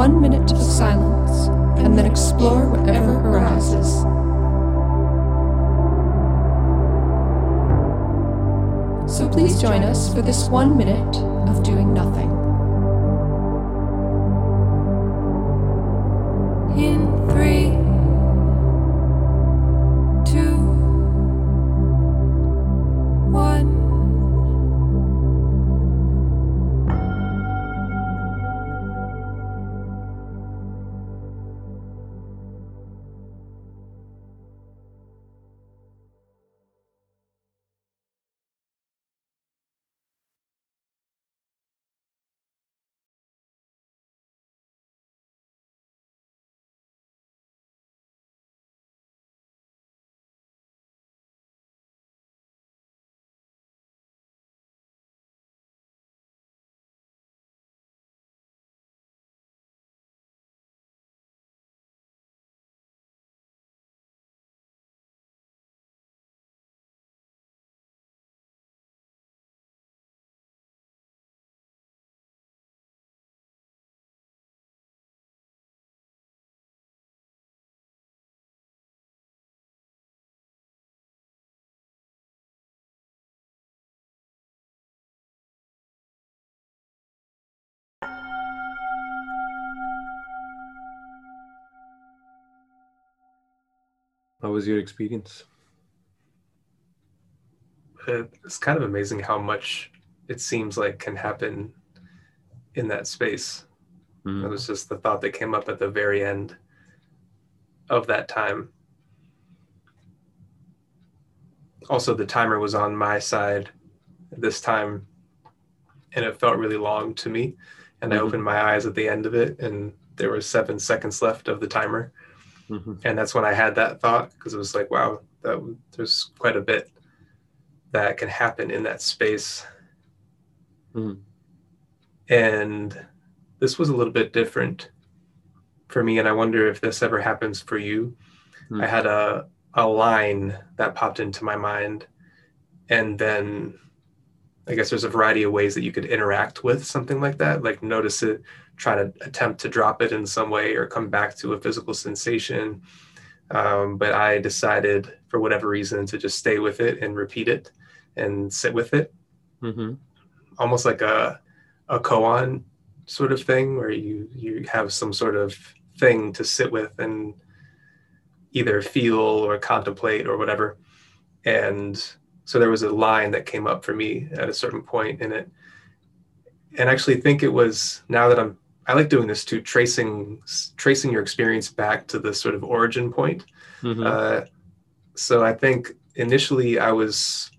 one minute of silence and then explore whatever arises. So please join us for this one minute of doing nothing. How was your experience? It's kind of amazing how much it seems like can happen in that space. Mm. It was just the thought that came up at the very end of that time. Also, the timer was on my side this time, and it felt really long to me. And I Mhm. opened my eyes at the end of it, and there were seven seconds left of the timer. Mhm. and that's when I had that thought because it was like, wow, that there's quite a bit that can happen in that space. Mhm. And this was a little bit different for me, and I wonder if this ever happens for you. Hmm. I had a a line that popped into my mind, and then I guess there's a variety of ways that you could interact with something like that, like notice it, try to attempt to drop it in some way, or come back to a physical sensation. Um, but I decided, for whatever reason, to just stay with it and repeat it and sit with it, Mhm. almost like a a koan sort of thing, where you you have some sort of thing to sit with and either feel or contemplate or whatever. And so there was a line that came up for me at a certain point in it. And I actually think it was now that I'm I like doing this too, tracing tracing your experience back to the sort of origin point. Mhm. Uh, so I think initially I was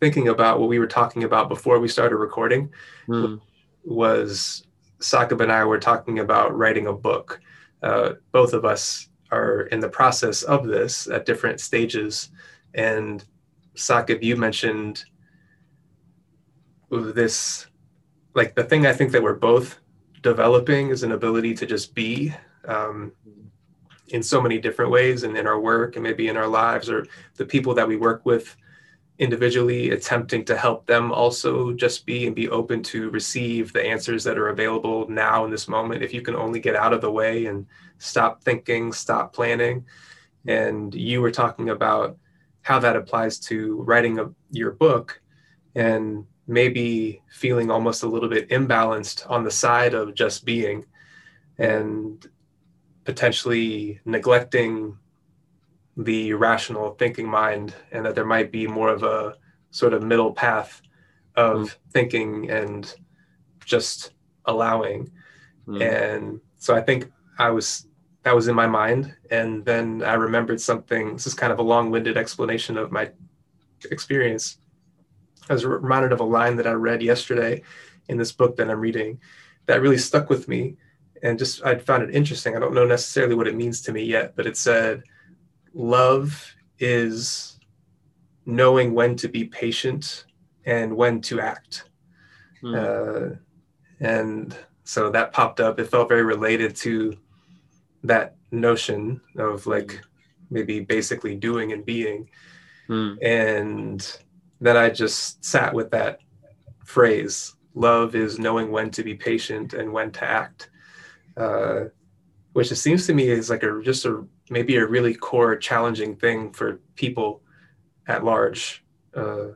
thinking about what we were talking about before we started recording Mm. was Sakib and I were talking about writing a book. Uh, both of us are in the process of this at different stages. And Sakib, you mentioned this, like the thing I think that we're both developing is an ability to just be um, in so many different ways and in our work and maybe in our lives or the people that we work with individually attempting to help them also just be and be open to receive the answers that are available now in this moment if you can only get out of the way and stop thinking stop planning. And you were talking about how that applies to writing a, your book. And maybe feeling almost a little bit imbalanced on the side of just being and potentially neglecting the rational thinking mind and that there might be more of a sort of middle path of thinking and just allowing. Mm. and so i think i was that was in my mind. And then i remembered something this is kind of a long-winded explanation of my experience i was reminded of a line that i read yesterday in this book that i'm reading that really stuck with me and just i found it interesting i don't know necessarily what it means to me yet but it said love is knowing when to be patient and when to act Mm. uh, and so that popped up. It felt very related to that notion of like maybe basically doing and being. Mm. And then I just sat with that phrase love is knowing when to be patient and when to act. uh, which it seems to me is like a just a maybe a really core challenging thing for people at large. Uh,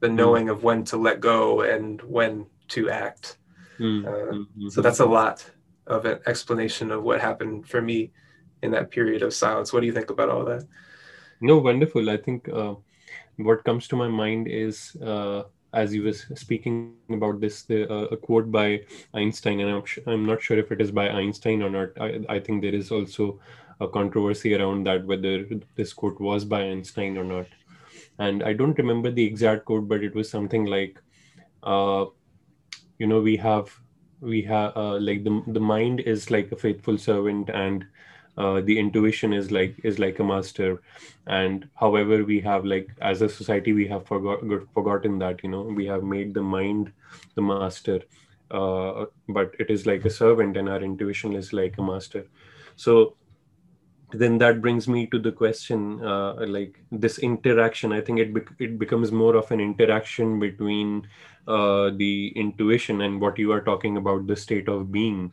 the knowing of when to let go and when to act. Mm. Uh, Mhm. So that's a lot of an explanation of what happened for me in that period of silence. What do you think about all that? No, wonderful. I think uh, what comes to my mind is, uh, as you were speaking about this, the, uh, a quote by Einstein, and I'm, sh- I'm not sure if it is by Einstein or not. I, I think there is also a controversy around that whether this quote was by Einstein or not. And I don't remember the exact quote, but it was something like, uh, you know, we have we have uh, like the the mind is like a faithful servant and uh, the intuition is like is like a master. And however we have like as a society we have forgot forgotten that you know we have made the mind the master. Uh, but it is like a servant and our intuition is like a master. So then that brings me to the question uh, like this interaction. I think it it becomes more of an interaction between uh, the intuition and what you are talking about the state of being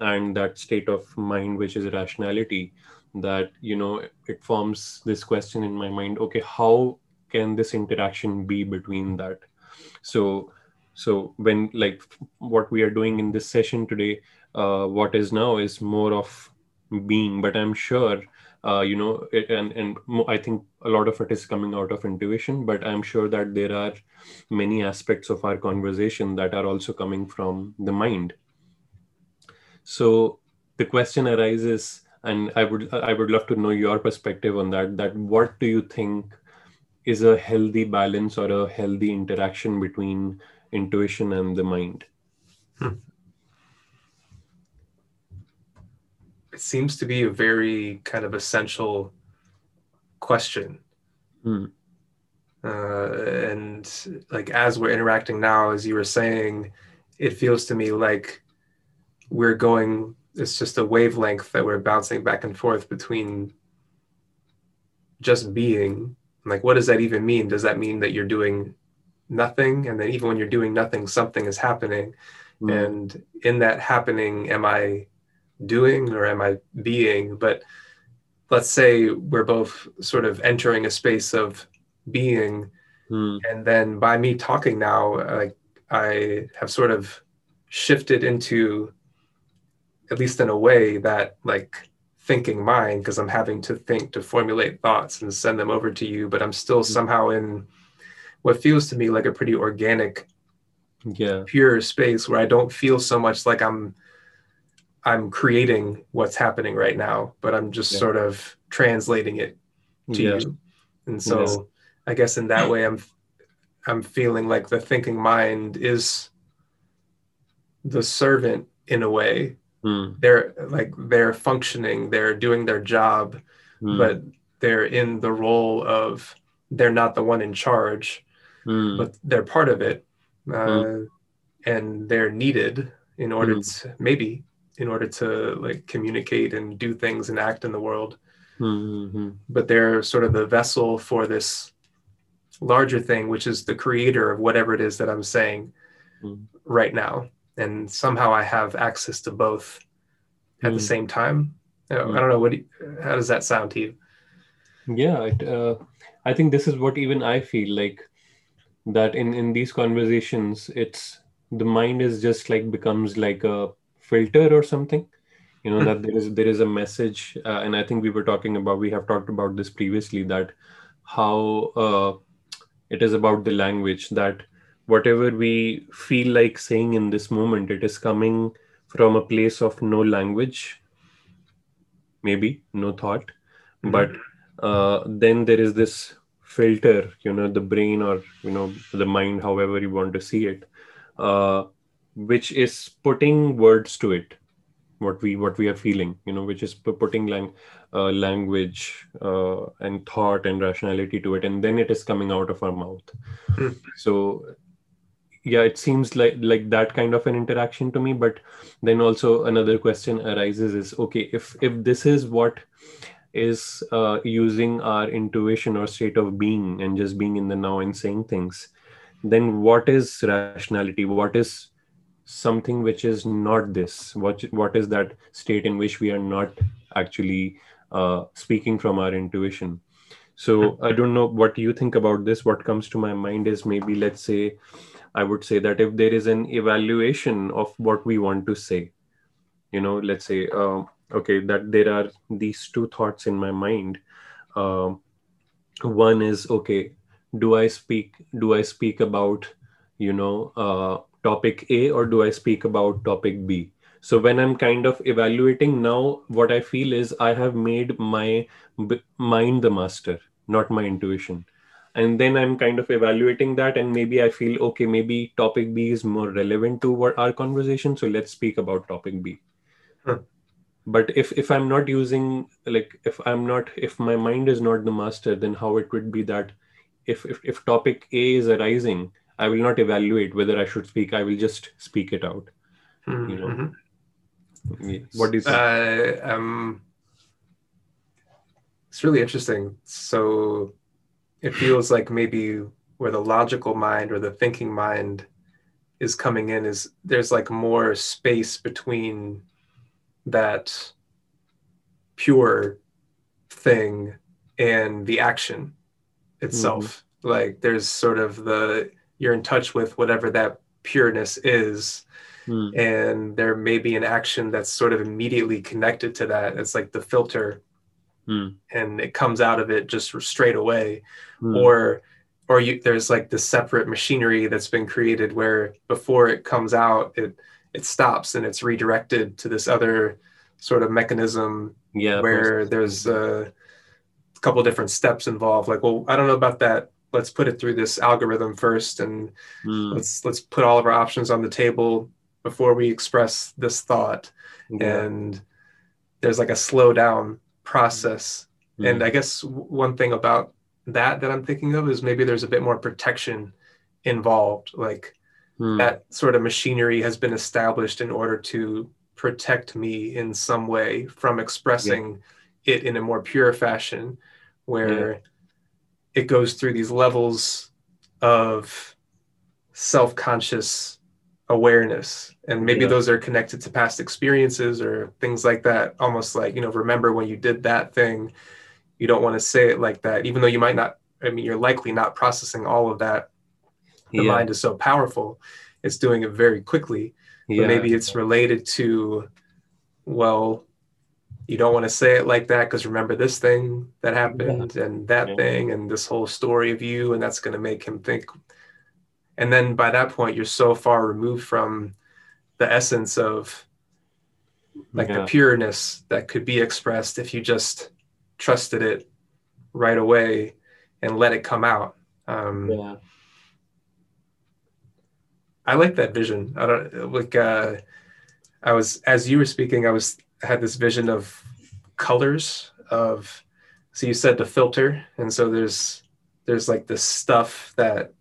and that state of mind which is rationality that you know it forms this question in my mind okay how can this interaction be between that? So so when like what we are doing in this session today uh, what is now is more of being but i'm sure uh, you know it, and and i think a lot of it is coming out of intuition but i'm sure that there are many aspects of our conversation that are also coming from the mind so the question arises and i would i would love to know your perspective on that that what do you think is a healthy balance or a healthy interaction between intuition and the mind It seems to be a very kind of essential question. Hmm. Uh, and like as we're interacting now, as you were saying, it feels to me like we're going, it's just a wavelength that we're bouncing back and forth between just being. Like, what does that even mean? Does that mean that you're doing nothing? And then, even when you're doing nothing, something is happening. Hmm. And in that happening, am I doing or am I being? But let's say we're both sort of entering a space of being Hmm. and then by me talking now like i have sort of shifted into at least in a way that like thinking mind because i'm having to think to formulate thoughts and send them over to you but i'm still mm-hmm. somehow in what feels to me like a pretty organic yeah. pure space where i don't feel so much like i'm i'm creating what's happening right now but i'm just Yeah. sort of translating it to yeah. you. And so Yes. i guess in that way i'm i'm feeling like the thinking mind is the servant in a way Hmm. they're like they're functioning they're doing their job Hmm. but they're in the role of they're not the one in charge Hmm. but they're part of it uh, and they're needed in order to maybe in order to like communicate and do things and act in the world Hmm. Hmm. but they're sort of the vessel for this larger thing, which is the creator of whatever it is that I'm saying Mm. right now. And somehow I have access to both at the Mm. same time. Mm. I don't know. What? Do you, how does that sound to you? yeah it, uh, i think this is what even i feel like that in in these conversations it's the mind is just like becomes like a filter or something you know Hmm. that there is there is a message uh, and i think we were talking about we have talked about this previously that how uh, it is about the language that whatever we feel like saying in this moment it is coming from a place of no language maybe no thought Mhm. but uh, then there is this filter you know the brain or you know the mind however you want to see it uh, which is putting words to it what we what we are feeling you know which is putting lang- uh, language uh, and thought and rationality to it and then it is coming out of our mouth Hmm. so yeah it seems like like that kind of an interaction to me but then also another question arises is okay if if this is what is uh, using our intuition or state of being and just being in the now and saying things then what is rationality? What is something which is not this? What what is that state in which we are not actually uh, speaking from our intuition? So i don't know what you think about this. What comes to my mind is maybe let's say i would say that if there is an evaluation of what we want to say you know let's say uh, okay that there are these two thoughts in my mind uh, one is okay do i speak do i speak about you know uh, topic A or do I speak about topic B? So when I'm kind of evaluating now, what I feel is I have made my b- mind the master, not my intuition. And then I'm kind of evaluating that, and maybe I feel okay, maybe topic B is more relevant to what our conversation. So let's speak about topic B. Huh. But if if I'm not using like if I'm not if my mind is not the master, then how it would be that if if, if topic A is arising, I will not evaluate whether I should speak. I will just speak it out. Mm-hmm. You know. What do you think? Uh, um, it's really interesting. So it feels like maybe where the logical mind or the thinking mind is coming in is there's like more space between that pure thing and the action itself. Mm-hmm. Like there's sort of the you're in touch with whatever that pureness is mm. and there may be an action that's sort of immediately connected to that it's like the filter mm. and it comes out of it just straight away mm. or or you there's like this separate machinery that's been created where before it comes out it it stops and it's redirected to this other sort of mechanism yeah where there's a couple different steps involved like well i don't know about that let's put it through this algorithm first and mm. let's let's put all of our options on the table before we express this thought yeah. and there's like a slow down process mm. and i guess one thing about that that i'm thinking of is maybe there's a bit more protection involved like mm. that sort of machinery has been established in order to protect me in some way from expressing yeah. it in a more pure fashion where yeah it goes through these levels of self-conscious awareness. And maybe yeah. those are connected to past experiences or things like that. Almost like you know remember when you did that thing. You don't want to say it like that even though you might not i mean you're likely not processing all of that. The yeah. mind is so powerful it's doing it very quickly. Yeah. but maybe it's related to well you don't want to say it like that because remember this thing that happened and that thing and this whole story of you and that's going to make him think and then by that point you're so far removed from the essence of like yeah. the pureness that could be expressed if you just trusted it right away and let it come out. Um, yeah. I like that vision. I don't like uh i was as you were speaking i was had this vision of colors of so you said the filter. And so there's there's like this stuff that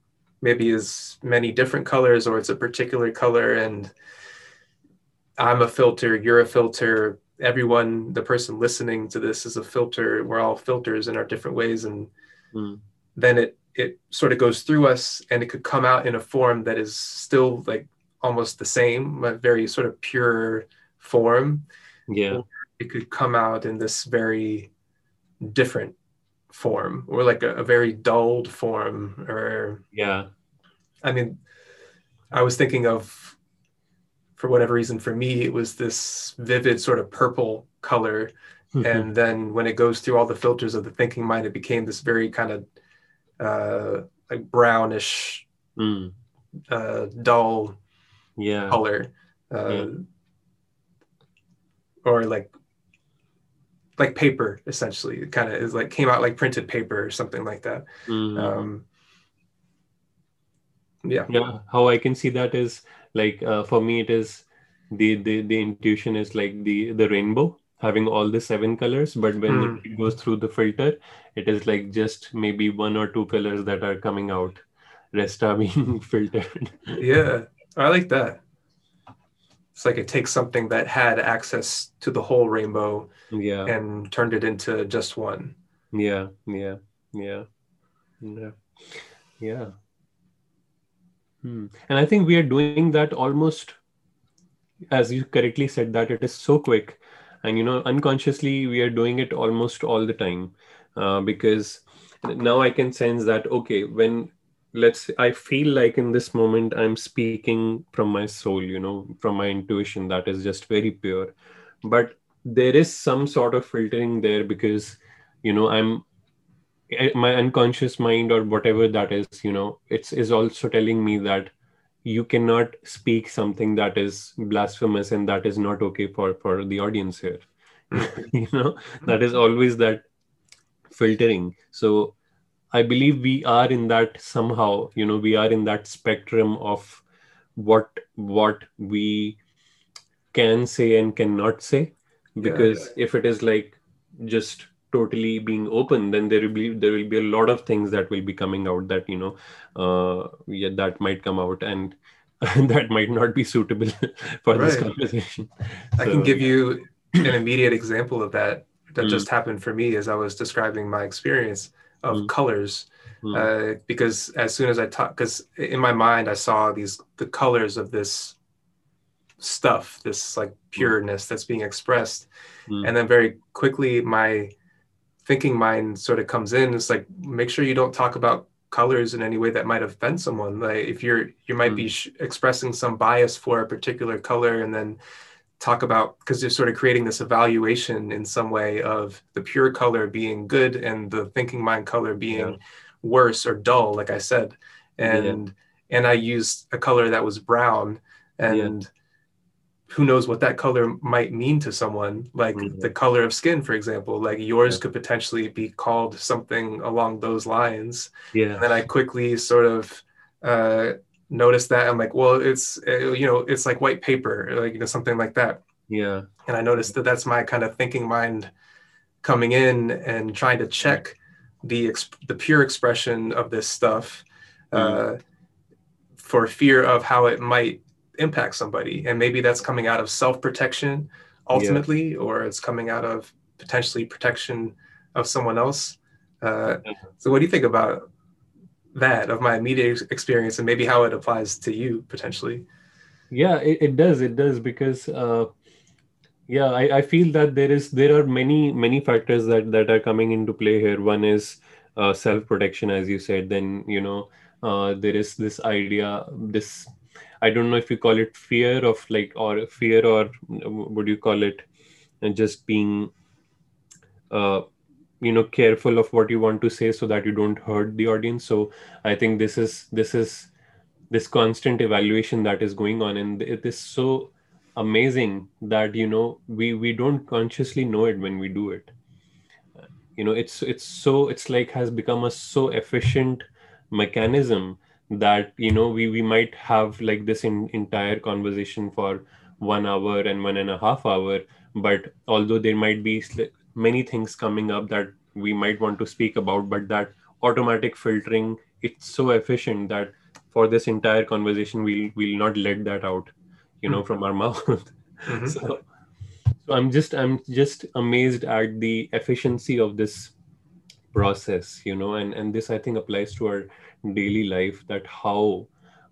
maybe is many different colors or it's a particular color. And i'm a filter you're a filter. Everyone the person listening to this is a filter. We're all filters in our different ways. And mm. then it it sort of goes through us and it could come out in a form that is still like almost the same a very sort of pure form. Yeah. It could come out in this very different form or like a, a very dulled form or yeah i mean i was thinking of for whatever reason for me it was this vivid sort of purple color mm-hmm. and then when it goes through all the filters of the thinking mind it became this very kind of uh like brownish mm. uh dull yeah color uh yeah or like like paper essentially it kind of is like came out like printed paper or something like that mm-hmm. um yeah. Yeah. How i can see that is like uh, for me it is the, the the intuition is like the the rainbow having all the seven colors but when mm. it goes through the filter it is like just maybe one or two colors that are coming out rest are being filtered. Yeah i like that. It's like it takes something that had access to the whole rainbow yeah. and turned it into just one. Yeah yeah yeah. Yeah. Yeah hmm. and i think we are doing that almost as you correctly said that it is so quick. And you know unconsciously we are doing it almost all the time. Uh, because now i can sense that okay when let's i feel like in this moment i'm speaking from my soul you know from my intuition that is just very pure. But there is some sort of filtering there because you know i'm Eh, my unconscious mind or whatever that is you know it's is also telling me that you cannot speak something that is blasphemous and that is not okay for for the audience here. Hmm. You know that is always that filtering. So i believe we are in that somehow you know we are in that spectrum of what what we can say and cannot say. Because yeah, yeah. if it is like just totally being open then there will be there will be a lot of things that will be coming out that you know uh, yeah that might come out and that might not be suitable for right. this conversation i can give you an immediate example of that that mm. just happened for me as i was describing my experience of mm. colors mm. Uh, because as soon as i talk because in my mind i saw these the colors of this stuff this like mm. pureness that's being expressed mm. and then very quickly my thinking mind sort of comes in it's like make sure you don't talk about colors in any way that might offend someone like if you're you might mm. be sh- expressing some bias for a particular color and then talk about because you're sort of creating this evaluation in some way of the pure color being good and the thinking mind color being yeah. worse or dull like i said and yeah. and i used a color that was brown and yeah who knows what that color might mean to someone like mm-hmm. the color of skin for example like yours yeah. could potentially be called something along those lines yeah and then i quickly sort of uh noticed that i'm like well it's uh, you know it's like white paper like you know something like that yeah and i noticed that that's my kind of thinking mind coming in and trying to check the exp- the pure expression of this stuff mm. uh, for fear of how it might impact somebody and maybe that's coming out of self-protection ultimately yeah. or it's coming out of potentially protection of someone else. Uh, so what do you think about that of my immediate experience and maybe how it applies to you potentially? Yeah it, it does it does because uh, yeah I, I feel that there is there are many many factors that that are coming into play here. One is uh, self protection as you said then you know uh, there is this idea this I don't know if you call it fear of like or fear or would you call it just being uh, you know careful of what you want to say so that you don't hurt the audience. So i think this is this is this constant evaluation that is going on. And it is so amazing that you know we we don't consciously know it when we do it. You know it's it's so it's like has become a so efficient mechanism that you know we we might have like this in, entire conversation for one hour and one and a half hour but although there might be many things coming up that we might want to speak about but that automatic filtering it's so efficient that for this entire conversation we'll we'll not let that out you know mm-hmm. from our mouth mm-hmm. so so i'm just i'm just amazed at the efficiency of this process you know and and this i think applies to our daily life that how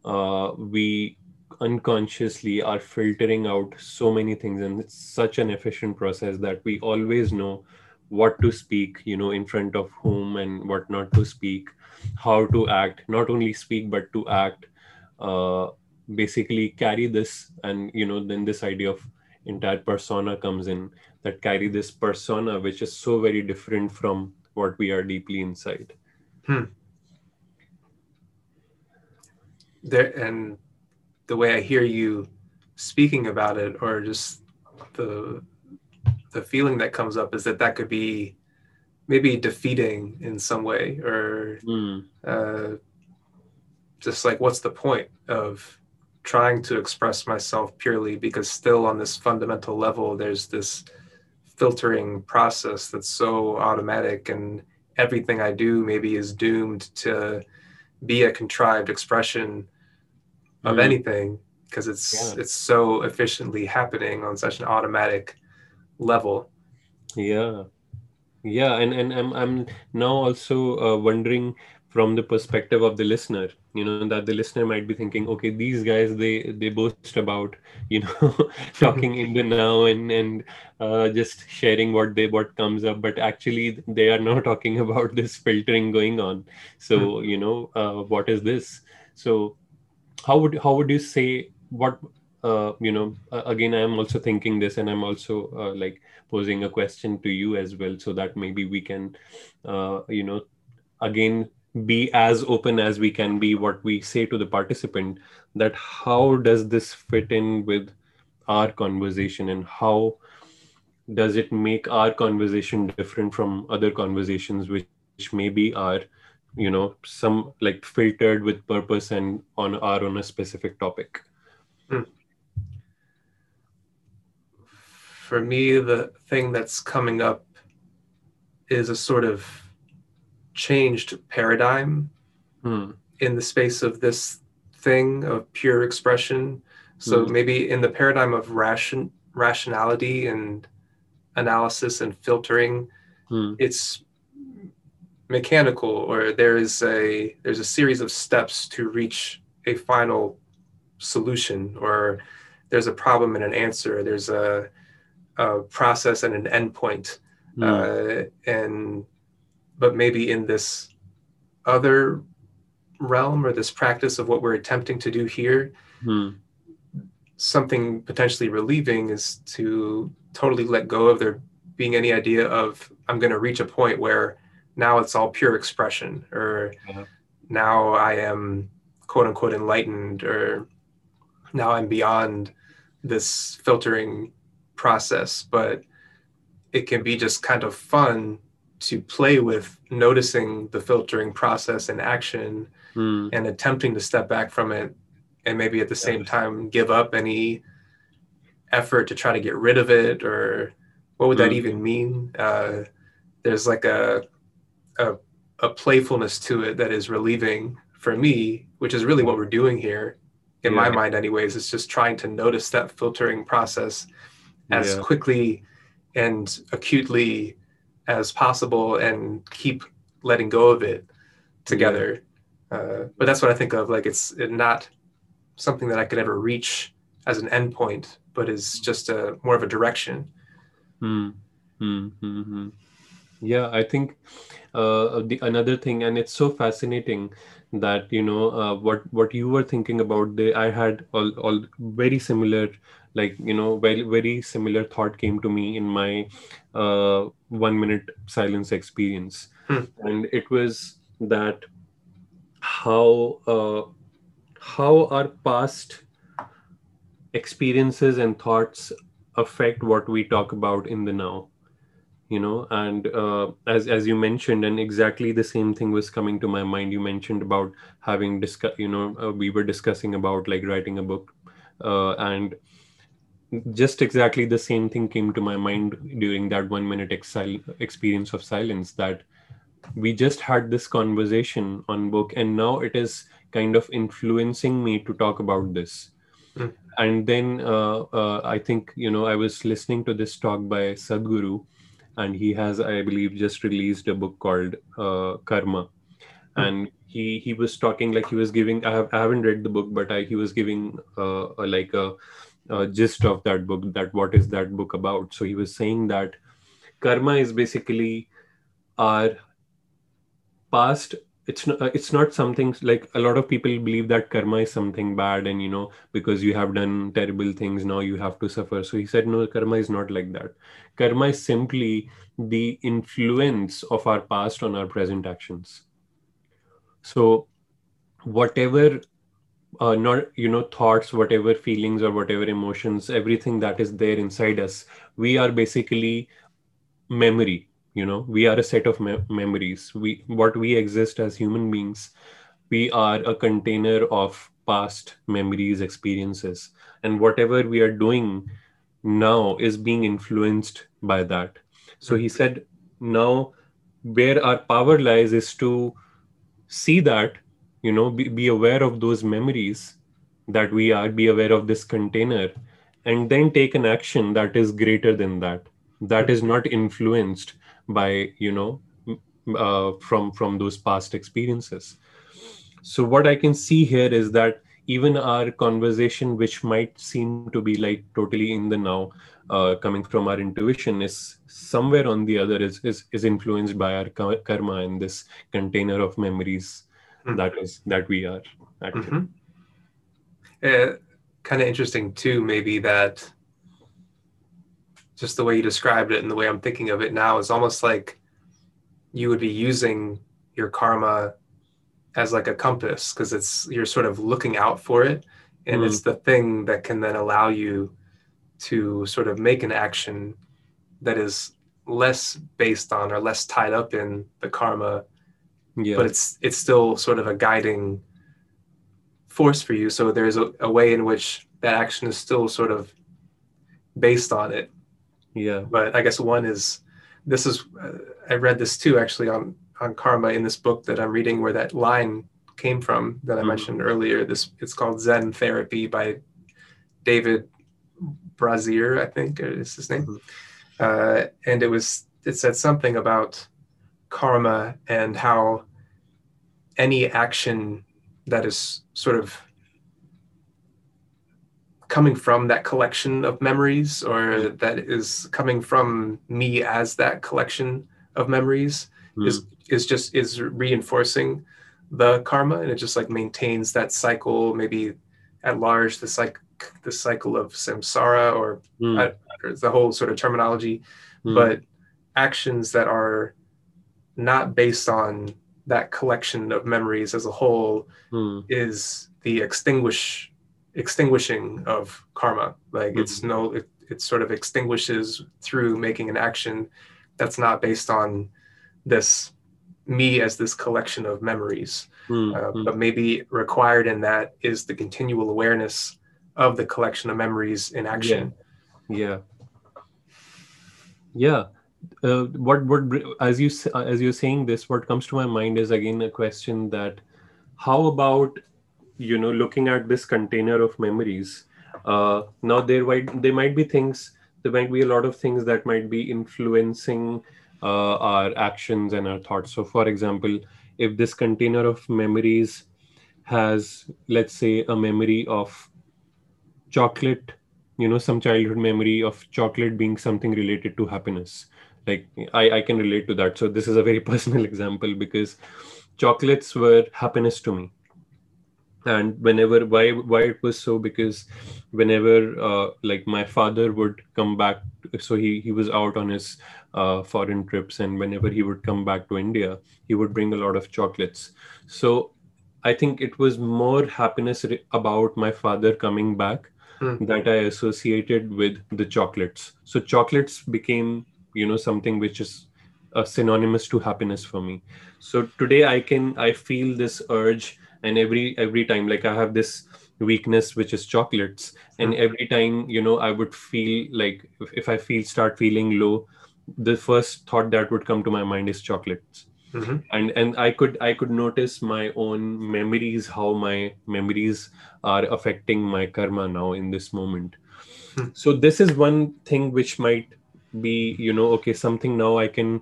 uh, we unconsciously are filtering out so many things and it's such an efficient process that we always know what to speak you know in front of whom and what not to speak how to act not only speak but to act uh, basically carry this and you know then this idea of entire persona comes in that carry this persona which is so very different from what we are deeply inside. Hmm there and the way I hear you speaking about it, or just the the feeling that comes up is that that could be maybe defeating in some way, or mm. uh, just like what's the point of trying to express myself purely because still on this fundamental level there's this filtering process that's so automatic and everything I do maybe is doomed to be a contrived expression of mm. anything because it's yeah. it's so efficiently happening on such an automatic level yeah yeah and and i'm, I'm now also uh, wondering from the perspective of the listener you know that the listener might be thinking okay these guys they they boast about you know talking in the now and and uh, just sharing what they what comes up but actually they are not talking about this filtering going on so mm-hmm. you know uh, what is this so how would how would you say what uh, you know again i'm also thinking this and i'm also uh, like posing a question to you as well so that maybe we can uh, you know again be as open as we can be what we say to the participant that how does this fit in with our conversation and how does it make our conversation different from other conversations which, which maybe are you know some like filtered with purpose and on are on a specific topic hmm. for me the thing that's coming up is a sort of changed paradigm hmm. in the space of this thing of pure expression. So hmm. maybe in the paradigm of ration rationality and analysis and filtering, it's mechanical or there is a there's a series of steps to reach a final solution or there's a problem and an answer there's a, a process and an endpoint mm. uh, and but maybe in this other realm or this practice of what we're attempting to do here, hmm. something potentially relieving is to totally let go of there being any idea of I'm going to reach a point where now it's all pure expression or uh-huh. now I am quote unquote enlightened or now I'm beyond this filtering process, but it can be just kind of fun to play with noticing the filtering process in action mm. and attempting to step back from it and maybe at the same time give up any effort to try to get rid of it or what would mm. that hmm. even mean uh, there's like a, a, a playfulness to it that is relieving for me which is really what we're doing here in yeah. my mind anyways it's just trying to notice that filtering process as yeah. quickly and acutely as possible and keep letting go of it together. Uh, but that's what I think of. Like it's not something that I could ever reach as an endpoint, but is just a more of a direction. Mm. Mm-hmm. Yeah, I think uh, the another thing, and it's so fascinating that you know uh, what what you were thinking about. The I had all all very similar like you know very very similar thought came to me in my uh, one minute silence experience hmm. and it was that how uh, how our past experiences and thoughts affect what we talk about in the now you know and uh, as as you mentioned and exactly the same thing was coming to my mind you mentioned about having discuss you know uh, we were discussing about like writing a book uh, and just exactly the same thing came to my mind during that one minute exile, experience of silence that we just had this conversation on book and now it is kind of influencing me to talk about this mm. and then uh, uh, i think you know i was listening to this talk by sadhguru and he has i believe just released a book called uh, karma mm. and he he was talking like he was giving i, have, I haven't read the book but I, he was giving uh, a, like a uh, gist of that book that what is that book about so he was saying that karma is basically our past it's not it's not something like a lot of people believe that karma is something bad and you know because you have done terrible things now you have to suffer. So he said no karma is not like that. Karma is simply the influence of our past on our present actions. So whatever uh, not you know thoughts whatever feelings or whatever emotions everything that is there inside us we are basically memory you know we are a set of me- memories. We what we exist as human beings we are a container of past memories experiences. And whatever we are doing now is being influenced by that. So he said now where our power lies is to see that you know be, be aware of those memories that we are be aware of this container and then take an action that is greater than that. That is not influenced by you know uh, from from those past experiences so what i can see here is that even our conversation which might seem to be like totally in the now uh, coming from our intuition is somewhere on the other is is, is influenced by our karma and this container of memories mm-hmm. that is that we are mm-hmm. uh, kind of interesting too maybe that just the way you described it and the way i'm thinking of it now is almost like you would be using your karma as like a compass because it's you're sort of looking out for it and mm. it's the thing that can then allow you to sort of make an action that is less based on or less tied up in the karma yeah. but it's it's still sort of a guiding force for you so there's a, a way in which that action is still sort of based on it yeah but i guess one is this is uh, i read this too actually on on karma in this book that i'm reading where that line came from that i mm-hmm. mentioned earlier this it's called zen therapy by david Brazier, I think is his name. Mm-hmm. Uh, and it was it said something about karma and how any action that is sort of coming from that collection of memories or that is coming from me as that collection of memories mm. is is just is reinforcing the karma and it just like maintains that cycle maybe at large the cycle the cycle of samsara or, mm. uh, the whole sort of terminology, mm. but actions that are not based on that collection of memories as a whole mm. is the extinguish extinguishing of karma. Like it's hmm. no, it, it sort of extinguishes through making an action that's not based on this me as this collection of memories. Mm, uh, mm. But maybe required in that is the continual awareness of the collection of memories in action. Yeah. Yeah. Uh, what what as you as you're saying this, what comes to my mind is again a question that how about you know looking at this container of memories? Uh, now there might there might be things there might be a lot of things that might be influencing uh, our actions and our thoughts. So, for example, if this container of memories has, let's say, a memory of chocolate you know some childhood memory of chocolate being something related to happiness like i i can relate to that so this is a very personal example because chocolates were happiness to me and whenever why why it was so because whenever uh, like my father would come back so he he was out on his uh, foreign trips and whenever he would come back to india he would bring a lot of chocolates so i think it was more happiness about my father coming back mm. that I associated with the chocolates. So chocolates became, you know, something which is a synonymous to happiness for me. So today I can I feel this urge, and every every time like I have this weakness which is chocolates, and mm. every time you know I would feel like if, if I feel start feeling low, the first thought that would come to my mind is chocolates mm-hmm. and and i could i could notice my own memories how my memories are affecting my karma now in this moment mm-hmm. so this is one thing which might be you know okay something now i can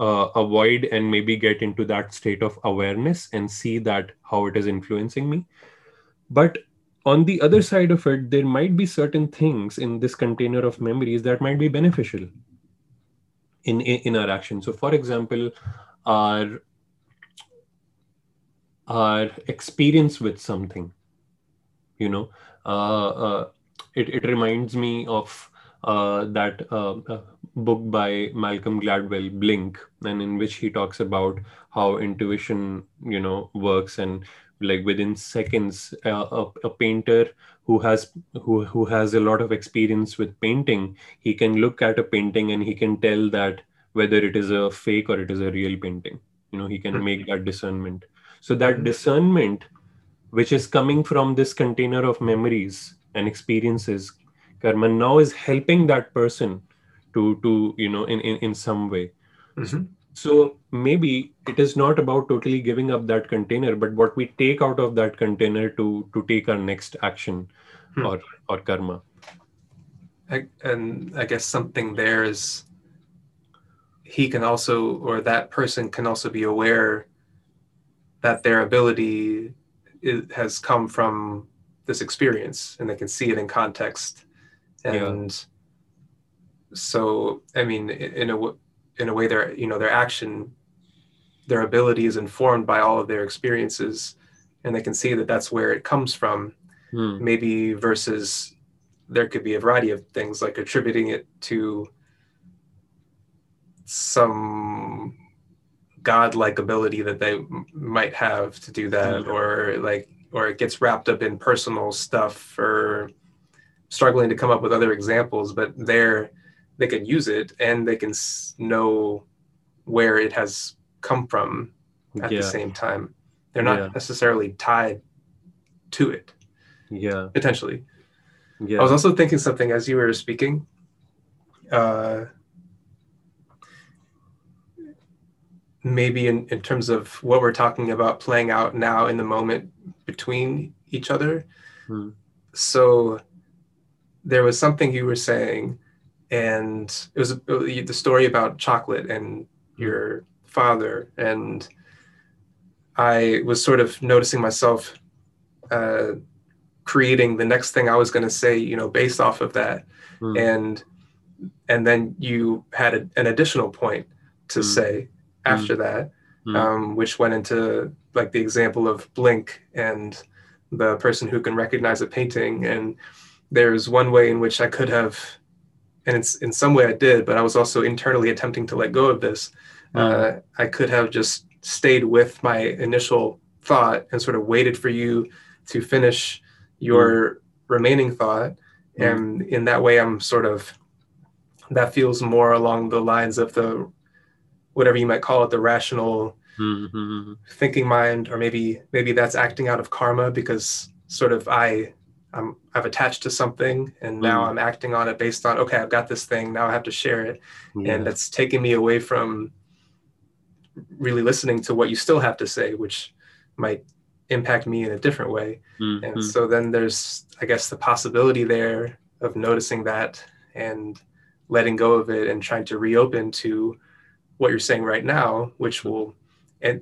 uh, avoid and maybe get into that state of awareness and see that how it is influencing me. But on the other side of it there might be certain things in this container of memories that might be beneficial in in, our action. So for example our our experience with something you know uh, uh, it, it reminds me of uh, that uh, uh, book by malcolm gladwell blink and in which he talks about how intuition you know works and like within seconds uh, a, a painter who has who, who has a lot of experience with painting he can look at a painting and he can tell that whether it is a fake or it is a real painting you know he can hmm. make that discernment so that discernment which is coming from this container of memories and experiences karma now is helping that person to to you know in in, in some way mm-hmm. so maybe it is not about totally giving up that container but what we take out of that container to to take our next action hmm. or or karma I, and i guess something there is he can also or that person can also be aware that their ability it has come from this experience and they can see it in context and so i mean in a in a way their you know their action their ability is informed by all of their experiences and they can see that that's where it comes from. Hmm. maybe versus there could be a variety of things like attributing it to some godlike ability that they m- might have to do that or like or it gets wrapped up in personal stuff or struggling to come up with other examples but there they can use it and they can know where it has come from at yeah the same time they're not Yeah. necessarily tied to it yeah potentially yeah I was also thinking something as you were speaking. Uh, maybe in, in terms of what we're talking about playing out now in the moment between each other. Hmm. So there was something you were saying, and it was the story about chocolate and your father. And I was sort of noticing myself uh, creating the next thing I was going to say, you know, based off of that. Hmm. And and then you had a, an additional point to Mm. say after that, Mm. um, which went into like the example of Blink and the person who can recognize a painting. And there's one way in which I could have, and it's in some way I did, but I was also internally attempting to let go of this. Uh, I could have just stayed with my initial thought and sort of waited for you to finish your remaining thought. Mm. And in that way, I'm sort of, that feels more along the lines of the, whatever you might call it, the rational Hmm, hmm, hmm, thinking mind, or maybe maybe that's acting out of karma because sort of I I'm I've attached to something and now Mm. I'm acting on it based on okay I've got this thing now I have to share it. Yeah. and that's taking me away from really listening to what you still have to say which might impact me in a different way. Hmm, and so then there's i guess the possibility there of noticing that and letting go of it and trying to reopen to what you're saying right now which will and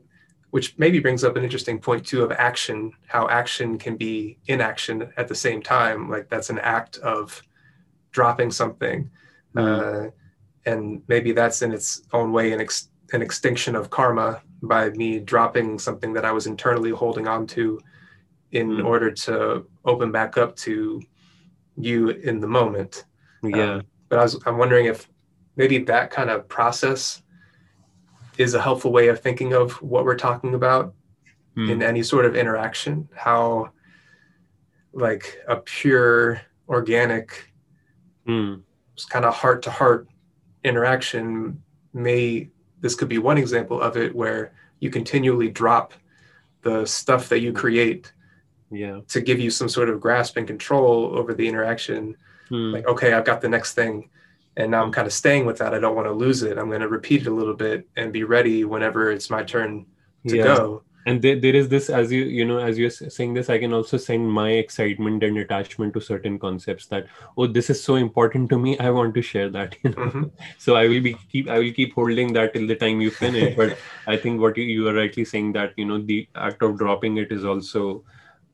which maybe brings up an interesting point too of action how action can be inaction at the same time. Like that's an act of dropping something uh, and maybe that's in its own way an, ex- an extinction of karma by me dropping something that i was internally holding on to in Mm. order to open back up to you in the moment. Yeah. Um, but I was, I'm wondering if maybe that kind of process is a helpful way of thinking of what we're talking about Hmm. in any sort of interaction. How, like, a pure, organic, Hmm. kind of heart to heart interaction may, this could be one example of it where you continually drop the stuff that you create yeah to give you some sort of grasp and control over the interaction Hmm. like okay i've got the next thing and now i'm kind of staying with that. I don't want to lose it. I'm going to repeat it a little bit and be ready whenever it's my turn to yeah. go. And there, there is this as you you know as you're saying this i can also send my excitement and attachment to certain concepts that oh this is so important to me i want to share that you know. Mhm. so i will be keep i will keep holding that till the time you finish but i think what you, you are rightly saying that you know the act of dropping it is also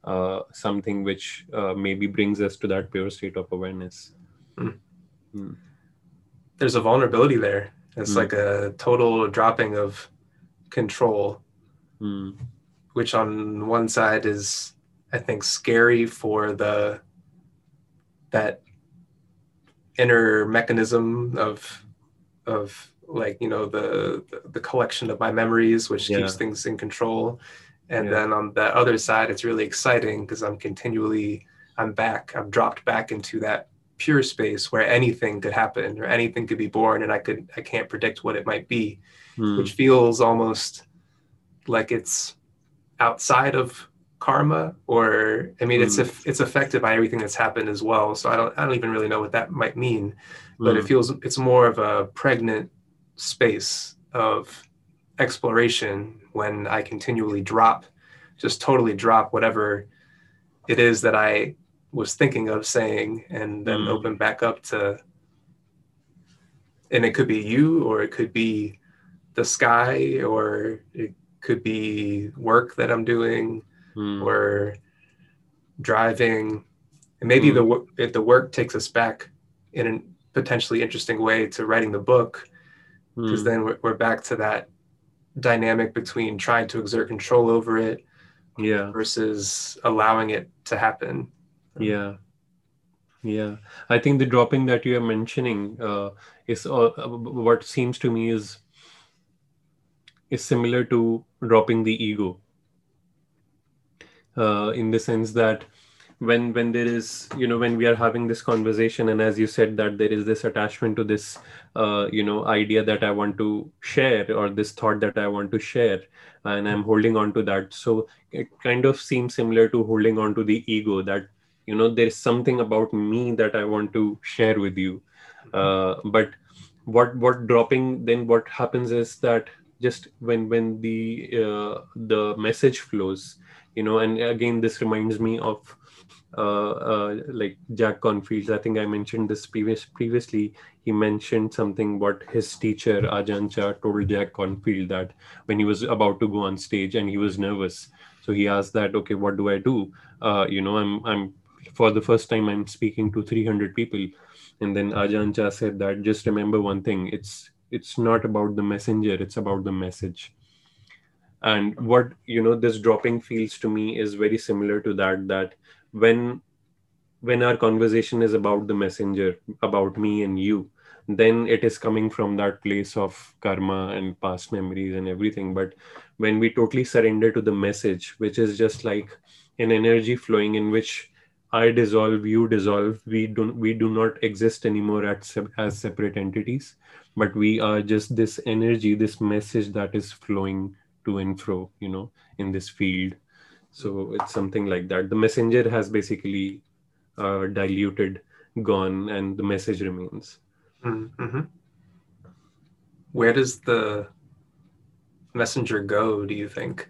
uh, something which uh, maybe brings us to that pure state of awareness there's a vulnerability there it's Mm. like a total dropping of control Hmm. which on one side is i think scary for the that inner mechanism of of like you know the the collection of my memories which Yeah. keeps things in control and Yeah. then on the other side it's really exciting because i'm continually i'm back i'm dropped back into that pure space where anything could happen or anything could be born and i could i can't predict what it might be Hmm. which feels almost like it's outside of karma or i mean it's Hmm. if it's affected by everything that's happened as well so i don't i don't even really know what that might mean but it Hmm. feels it's more of a pregnant space of exploration when i continually drop just totally drop whatever it is that i was thinking of saying and then Mm. open back up to and it could be you or it could be the sky or it could be work that i'm doing Hmm. or driving and maybe Mm. the wo- if the work takes us back in a potentially interesting way to writing the book because Hmm. then we're, we're back to that dynamic between trying to exert control over it yeah versus allowing it to happen Yeah, yeah. I think the dropping that you are mentioning uh, is uh, what seems to me is is similar to dropping the ego. Uh, in the sense that when when there is you know when we are having this conversation and as you said that there is this attachment to this uh, you know idea that I want to share or this thought that I want to share and I'm holding on to that so it kind of seems similar to holding on to the ego that you know there's something about me that i want to share with you. Uh, but what what dropping then what happens is that just when when the uh, the message flows you know and again this reminds me of uh, uh, like jack Kornfield. i think i mentioned this previous previously. He mentioned something what his teacher ajahn Chah told jack Kornfield that when he was about to go on stage and he was nervous. So he asked that okay what do i do? Uh, you know i'm i'm for the first time i'm speaking to 300 people. And then ajahn Chah said that just remember one thing. It's it's not about the messenger it's about the message. And what you know this dropping feels to me is very similar to that that when when our conversation is about the messenger about me and you then it is coming from that place of karma and past memories and everything. But when we totally surrender to the message which is just like an energy flowing in which I dissolve, you dissolve. We don't we do not exist anymore at, as separate entities, but we are just this energy, this message that is flowing to and fro, you know, in this field. So it's something like that. The messenger has basically uh, diluted, gone, and the message remains. mm-hmm. where does the messenger go do you think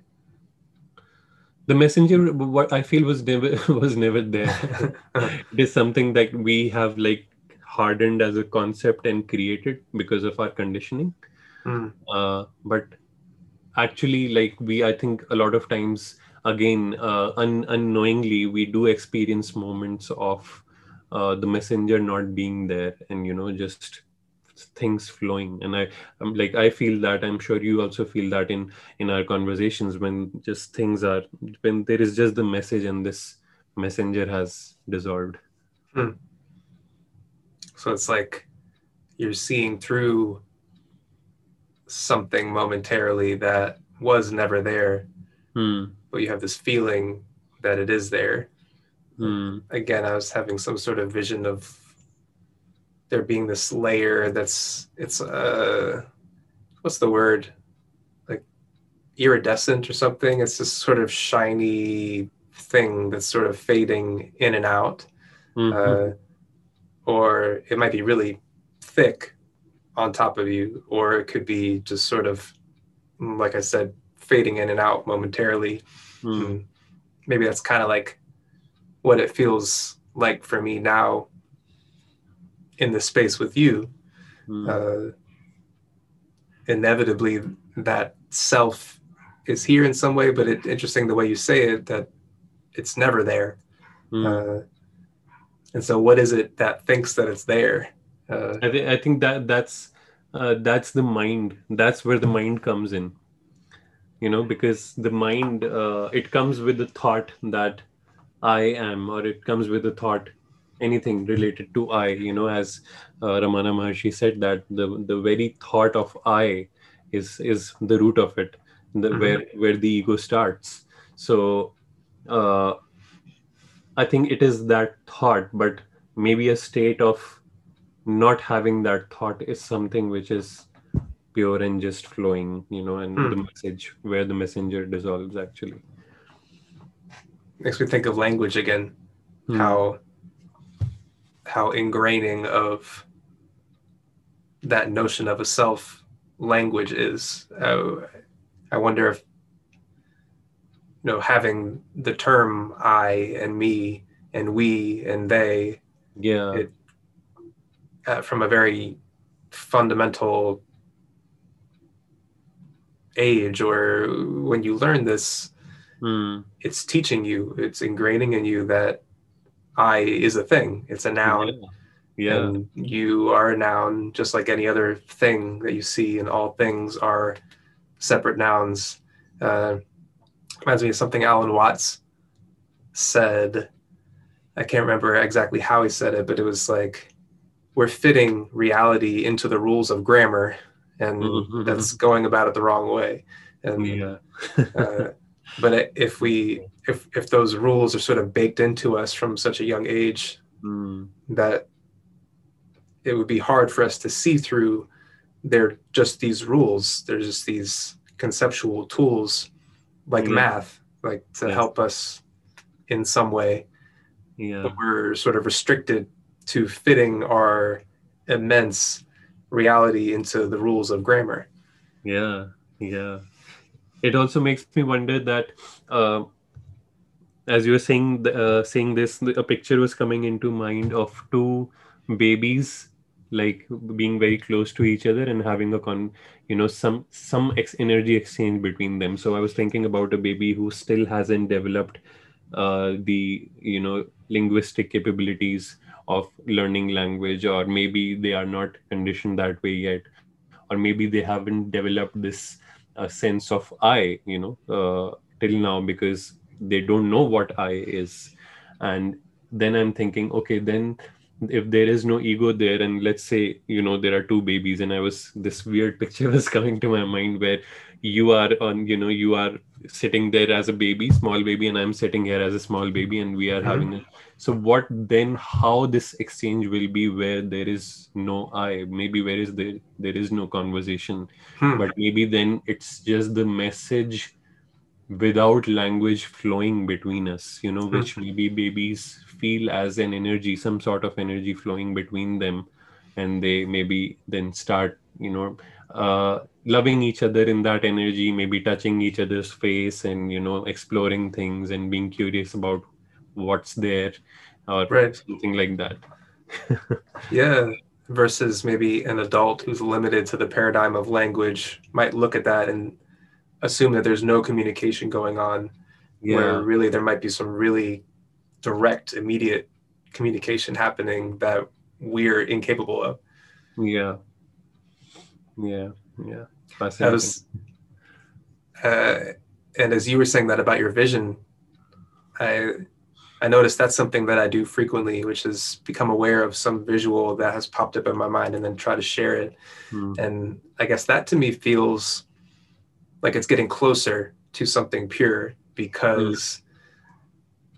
The messenger, what I feel was never was never there. it is something that we have like hardened as a concept and created because of our conditioning. Mm, uh, but actually like we i think a lot of times again uh, un- unknowingly we do experience moments of uh, the messenger not being there and you know just things flowing and i i'm like i feel that i'm sure you also feel that in in our conversations when just things are when there is just the message and this messenger has dissolved so it's like you're seeing through something momentarily that was never there hmm. but you have this feeling that it is there Hmm. again i was having some sort of vision of there being this layer that's it's uh what's the word like iridescent or something it's this sort of shiny thing that's sort of fading in and out Mhm. uh, or it might be really thick on top of you or it could be just sort of mm, like i said fading in and out momentarily Hmm. Mm. maybe that's kind of like what it feels like for me now in the space with you Hmm. uh, inevitably that self is here in some way but it, interesting the way you say it that it's never there Hmm. uh, and so what is it that thinks that it's there uh, I, th- I think that that's uh, that's the mind that's where the mind comes in you know because the mind uh, it comes with the thought that i am or it comes with the thought anything related to i you know as uh, ramana maharshi said that the the very thought of i is is the root of it the, Mhm. where where the ego starts so uh, i think it is that thought but maybe a state of not having that thought is something which is pure and just flowing you know and Hmm. the message where the messenger dissolves actually makes me think of language again Hmm. how how ingraining of that notion of a self language is uh, i wonder if you know having the term i and me and we and they yeah It- uh, from a very fundamental age or when you learn this Mm. it's teaching you, it's ingraining in you that I is a thing. It's a noun. Yeah. Yeah. And you are a noun just like any other thing that you see, and all things are separate nouns. Uh, reminds me of something Alan Watts said. I can't remember exactly how he said it, but it was like we're fitting reality into the rules of grammar, and Mhm. that's going about it the wrong way. And yeah. uh, but if we if if those rules are sort of baked into us from such a young age, Mm. that it would be hard for us to see through they're just these rules they're just these conceptual tools like Yeah. math like to help us in some way Yeah. but we're sort of restricted to fitting our immense reality into the rules of grammar Yeah, yeah. It also makes me wonder that, uh, as you were saying, uh, saying this, a picture was coming into mind of two babies, like being very close to each other and having a con, you know, some some ex- energy exchange between them. So I was thinking about a baby who still hasn't developed uh, the, you know, linguistic capabilities of learning language, or maybe they are not conditioned that way yet or maybe they haven't developed this uh, sense of I, you know, uh, till now because they don't know what I is. And then I'm thinking, okay, then if there is no ego there, and let's say, you know, there are two babies, and I was, this weird picture was coming to my mind where you are on, you know, you are sitting there as a baby, small baby, and I'm sitting here as a small baby, and we are Mhm. having a so what then how this exchange will be where there is no i maybe where is there there is no conversation Hmm. but maybe then it's just the message without language flowing between us you know Hmm. which maybe babies feel as an energy some sort of energy flowing between them and they maybe then start you know uh, loving each other in that energy maybe touching each other's face and you know exploring things and being curious about what's there or Right. something like that yeah versus maybe an adult who's limited to the paradigm of language might look at that and assume that there's no communication going on where really there might be some really direct immediate communication happening that we're incapable of. Yeah. Yeah. Yeah. That was uh, and as you were saying that about your vision i i noticed that's something that i do frequently which is become aware of some visual that has popped up in my mind and then try to share it. Hmm. and i guess that to me feels like it's getting closer to something pure because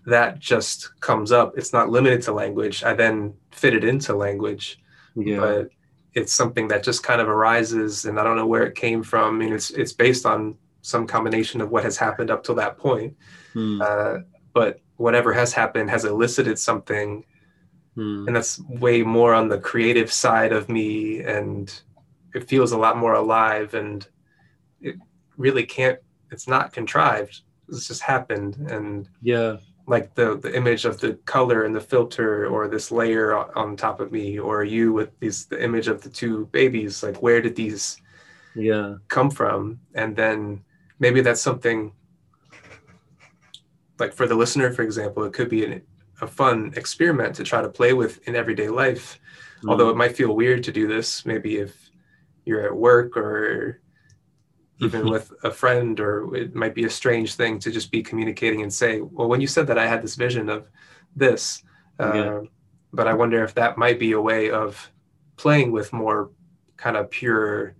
that just comes up. It's not limited to language. I then fit it into language. Yeah. But it's something that just kind of arises and i don't know where it came from. I mean it's it's based on some combination of what has happened up till that point. Hmm. uh, but whatever has happened has elicited something. Hmm. and that's way more on the creative side of me and it feels a lot more alive and it really can't it's not contrived. It's just happened. And yeah. like the the image of the color and the filter or this layer on top of me or you with these the image of the two babies like where did these yeah. come from? And then maybe that's something like for the listener for example it could be an, a fun experiment to try to play with in everyday life. Although mm. it might feel weird to do this maybe if you're at work or even with a friend or it might be a strange thing to just be communicating and say well when you said that i had this vision of this uh, Yeah. but i wonder if that might be a way of playing with more kind of pure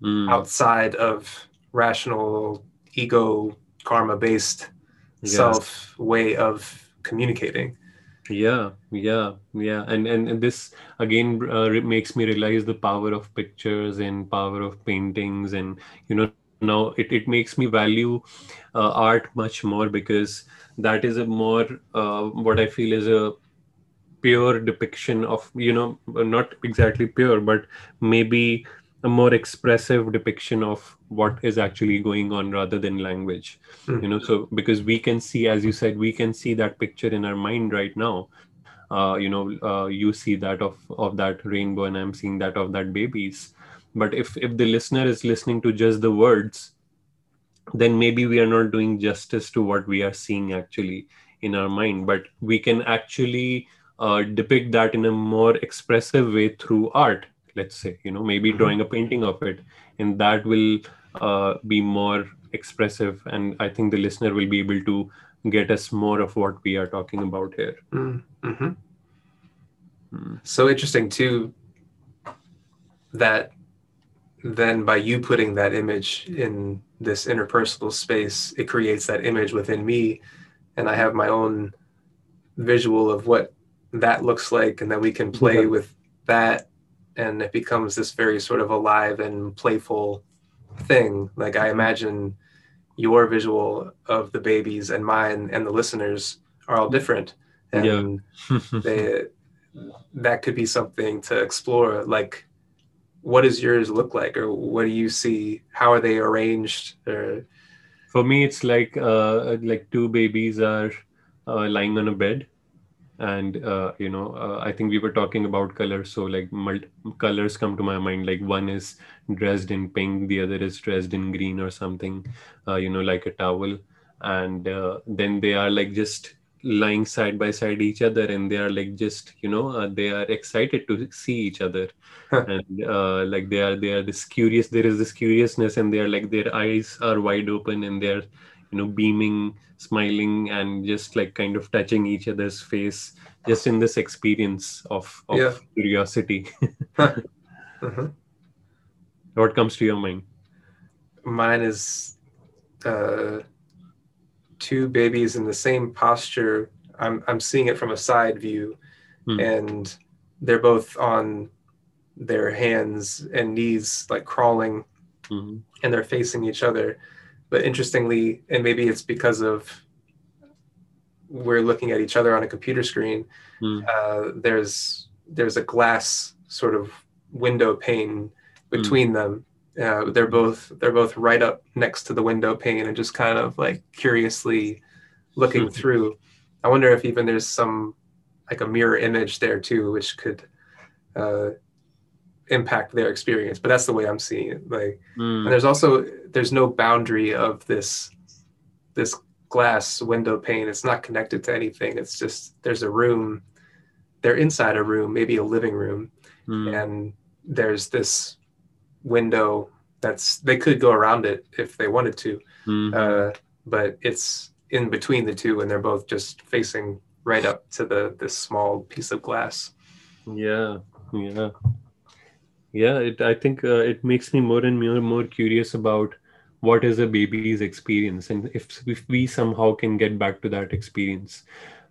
Hmm. outside of rational ego karma based Yes. self way of communicating yeah yeah yeah. And and, and this again uh, makes me realize the power of pictures and power of paintings and you know now it, it makes me value uh, art much more because that is a more uh, what i feel is a pure depiction of you know not exactly pure but maybe a more expressive depiction of what is actually going on rather than language Hmm. you know? So because we can see as you said we can see that picture in our mind right now. Uh, you know uh, you see that of of that rainbow and i'm seeing that of that babies. But if if the listener is listening to just the words then maybe we are not doing justice to what we are seeing actually in our mind. But we can actually uh, depict that in a more expressive way through art let's say you know maybe Mhm. drawing a painting of it and that will uh, be more expressive and i think the listener will be able to get us more of what we are talking about here Mm-hmm. Mm. So interesting too that then by you putting that image in this interpersonal space, it creates that image within me, and I have my own visual of what that looks like, and then we can play Yeah. with that, and it becomes this very sort of alive and playful thing. Like I imagine your visual of the babies and mine and the listeners are all different, and Yeah. they that could be something to explore. Like what does yours look like? Or what do you see? How are they arranged? Or For me, it's like uh, like two babies are uh, lying on a bed, and uh, you know, uh, I think we were talking about colors. So like, mul- colors come to my mind. Like one is dressed in pink, the other is dressed in green or something. Uh, you know, like a towel, and uh, then they are like just lying side by side each other, and they are like just you know, uh, they are excited to see each other and uh, like they are they are this curious there is this curiousness and they are like their eyes are wide open and they're you know beaming smiling and just like kind of touching each other's face just in this experience of, of Yeah. curiosity Mhm. what comes to your mind mine is uh, two babies in the same posture i'm i'm seeing it from a side view Hmm. and they're both on their hands and knees like crawling Mhm. and they're facing each other. But interestingly, and maybe it's because of we're looking at each other on a computer screen. Hmm. Uh, there's there's a glass sort of window pane between them. Uh, they're both they're both right up next to the window pane and just kind of like curiously looking Hmm. through. I wonder if even there's some like a mirror image there too, which could uh, impact their experience. But that's the way I'm seeing it. Like Mm. and there's also there's no boundary of this this glass window pane it's not connected to anything it's just there's a room they're inside a room maybe a living room Mm. and there's this window that's they could go around it if they wanted to Mm. uh, but it's in between the two and they're both just facing right up to the this small piece of glass yeah yeah yeah it, i think uh, it makes me more and more more curious about what is a baby's experience and if, if we somehow can get back to that experience.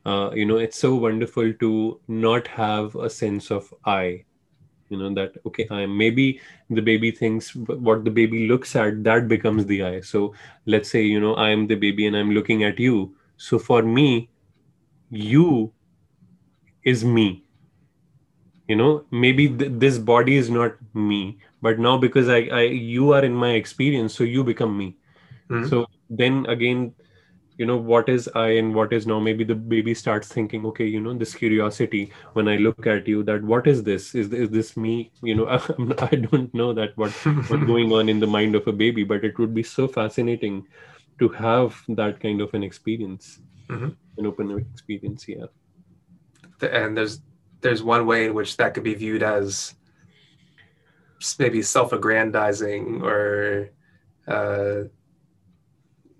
Uh, you know it's so wonderful to not have a sense of i you know that okay i maybe the baby thinks what the baby looks at that becomes the i. So let's say you know i am the baby and i'm looking at you. So for me you is me you know maybe th- this body is not me but now because I, I you are in my experience so you become me. Mhm. so then again you know what is i and what is now? Maybe the baby starts thinking okay you know this curiosity when i look at you that what is this? Is, is this me? You know I'm, i don't know that what what's going on in the mind of a baby but it would be so fascinating to have that kind of an experience. Mhm. an open experience yeah. And there's there's one way in which that could be viewed as maybe self-aggrandizing or uh,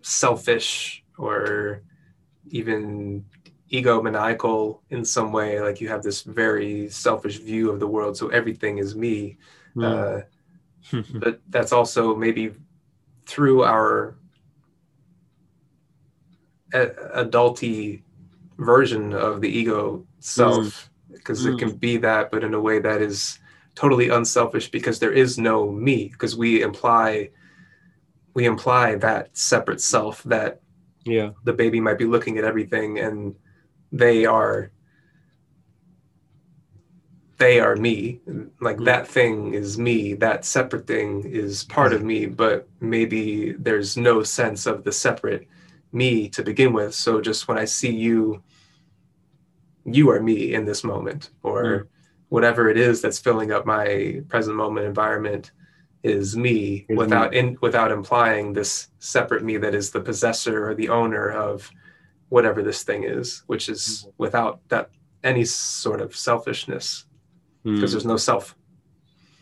selfish or even egomaniacal in some way. Like you have this very selfish view of the world so everything is me. Hmm. uh, but that's also maybe through our adulty version of the ego self because it can be that but in a way that is totally unselfish because there is no me because we imply we imply that separate self that yeah. the baby might be looking at everything and they are they are me. Like Mm. that thing is me that separate thing is part of me but maybe there's no sense of the separate me to begin with. So just when i see you you are me in this moment or Mm. whatever it is that's filling up my present moment environment is me without me. in without implying this separate me that is the possessor or the owner of whatever this thing is, which is Mm-hmm. without that any sort of selfishness because Hmm. there's no self.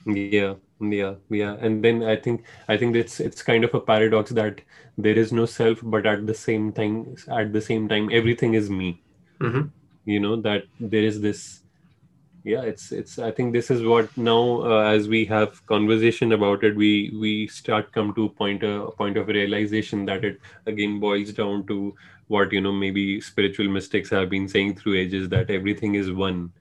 yeah yeah yeah and then i think i think it's it's kind of a paradox that there is no self but at the same time at the same time everything is me Mhm. You know that there is this yeah it's it's i think this is what now uh, as we have conversation about it we we start come to point a, a point of realization that it again boils down to what you know maybe spiritual mystics have been saying through ages that everything is one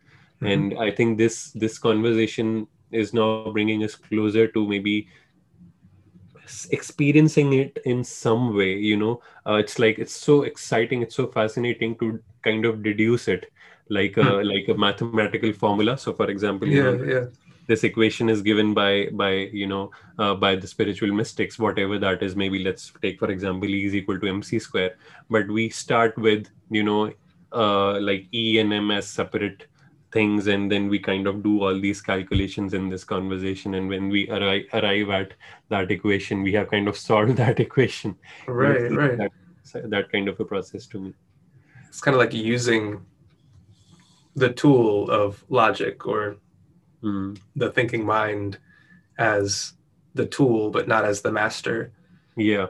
Mhm. and i think this this conversation is now bringing us closer to maybe experiencing it in some way you know? Uh, it's like it's so exciting it's so fascinating to kind of deduce it like a like a mathematical formula. So for example you Yeah, know, yeah. this equation is given by by you know uh, by the spiritual mystics whatever that is. Maybe let's take for example e is equal to mc square. But we start with you know uh, like e and m as separate things and then we kind of do all these calculations in this conversation and when we arrive arrive at that equation we have kind of solved that equation Right, right. that, that kind of a process to me It's kind of like using the tool of logic or Mm. the thinking mind as the tool, but not as the master. Yeah,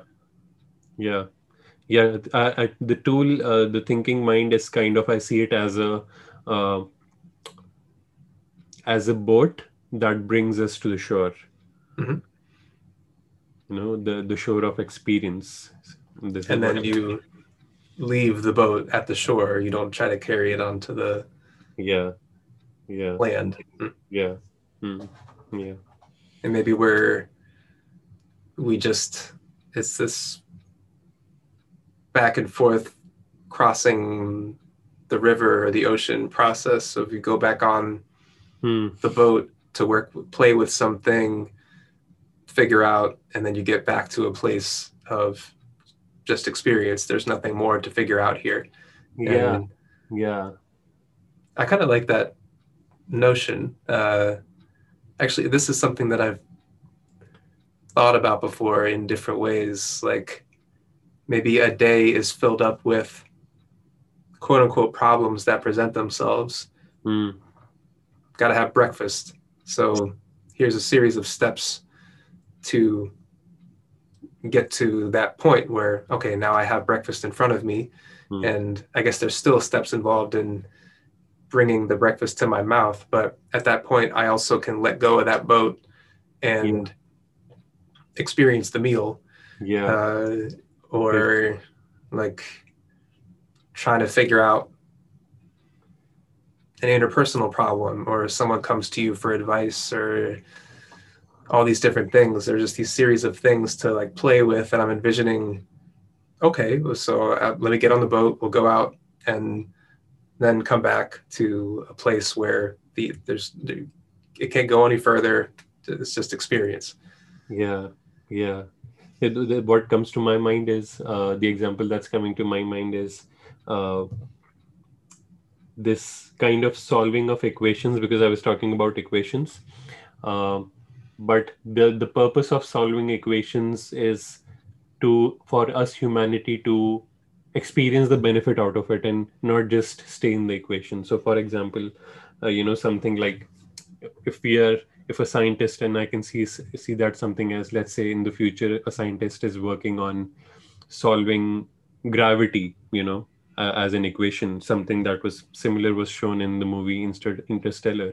yeah, yeah. I, I, the tool, uh, the thinking mind is kind of I see it as a uh, as a boat that brings us to the shore. Mhm. You know, the the shore of experience. This And then you leave the boat at the shore. You don't try to carry it onto the yeah, yeah, land. yeah, mm, yeah, And maybe we're, we just, it's this back and forth crossing the river or the ocean process. So if you go back on Hmm. the boat to work play with something figure out and then you get back to a place of just experience there's nothing more to figure out here yeah, And yeah. i kind of like that notion uh, actually this is something that i've thought about before in different ways like maybe a day is filled up with quote unquote problems that present themselves Hmm. Got to have breakfast. So here's a series of steps to get to that point where, okay, now I have breakfast in front of me. Hmm. And I guess there's still steps involved in bringing the breakfast to my mouth. But at that point, I also can let go of that boat and experience the meal Yeah, uh, or like trying to figure out an interpersonal problem or someone comes to you for advice or all these different things. There's just these series of things to like play with and i'm envisioning okay so uh, let me get on the boat we'll go out and then come back to a place where the there's it can't go any further. It's just experience. Yeah, yeah. It, what comes to my mind is uh, the example that's coming to my mind is uh, this kind of solving of equations because I was talking about equations. Um, but the the purpose of solving equations is to for us humanity to experience the benefit out of it and not just stay in the equation. So, for example, uh, you know something like if we are if a scientist and i can see see that something as let's say in the future a scientist is working on solving gravity you know uh, as an equation something that was similar was shown in the movie Inter- interstellar.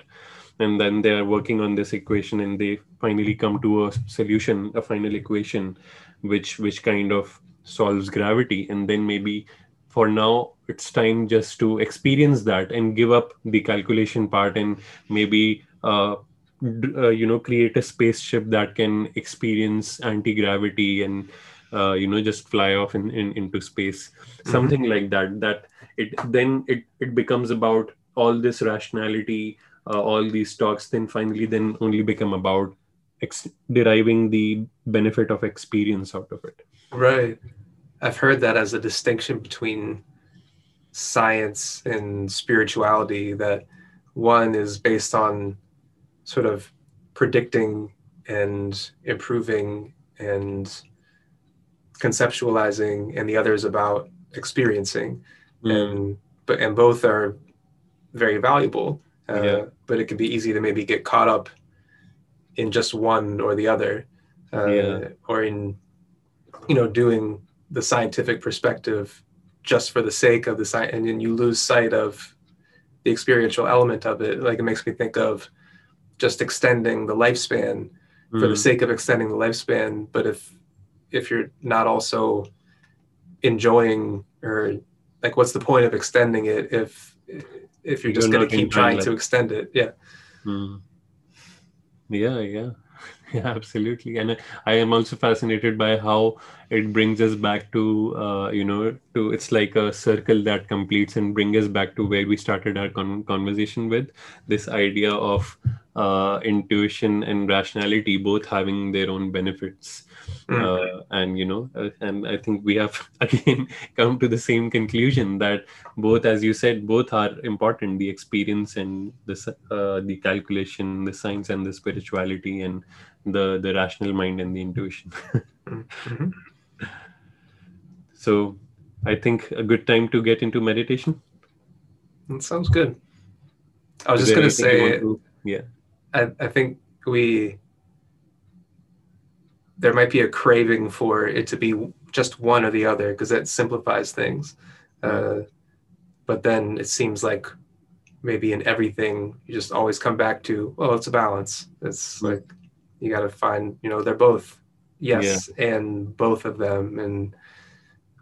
And then they are working on this equation and they finally come to a solution a final equation which which kind of solves gravity. And then maybe for now it's time just to experience that and give up the calculation part and maybe uh, uh, you know create a spaceship that can experience anti-gravity and uh, you know just fly off in, in into space. Something like that that it then it, it becomes about all this rationality uh, all these talks then finally then only become about ex- deriving the benefit of experience out of it. Right. I've heard that as a distinction between science and spirituality, that one is based on sort of predicting and improving and conceptualizing and the other is about experiencing Mm. and but and both are very valuable uh, Yeah. but it can be easy to maybe get caught up in just one or the other uh, Yeah. or in you know doing the scientific perspective just for the sake of the science and then you lose sight of the experiential element of it like it makes me think of just extending the lifespan for the Mm. sake of extending the lifespan but if if you're not also enjoying or like what's the point of extending it if if you're just going to keep trying to extend it yeah Mm. Yeah, yeah, yeah, absolutely. And I am also fascinated by how it brings us back to, uh, you know, to it's like a circle that completes and brings us back to where we started our con- conversation with this idea of uh, intuition and rationality both having their own benefits. Mm. Uh, and you know, uh, and I think we have again come to the same conclusion that both as you said both are important the experience and the uh, the calculation the science and the spirituality and the the rational mind and the intuition Mhm. so i think a good time to get into meditation that sounds good i was Is just going to say to- yeah I, I think we there might be a craving for it to be just one or the other because that simplifies things. Uh, but then it seems like maybe in everything you just always come back to well it's a balance. It's Right. like you got to find you know they're both yes and both of them and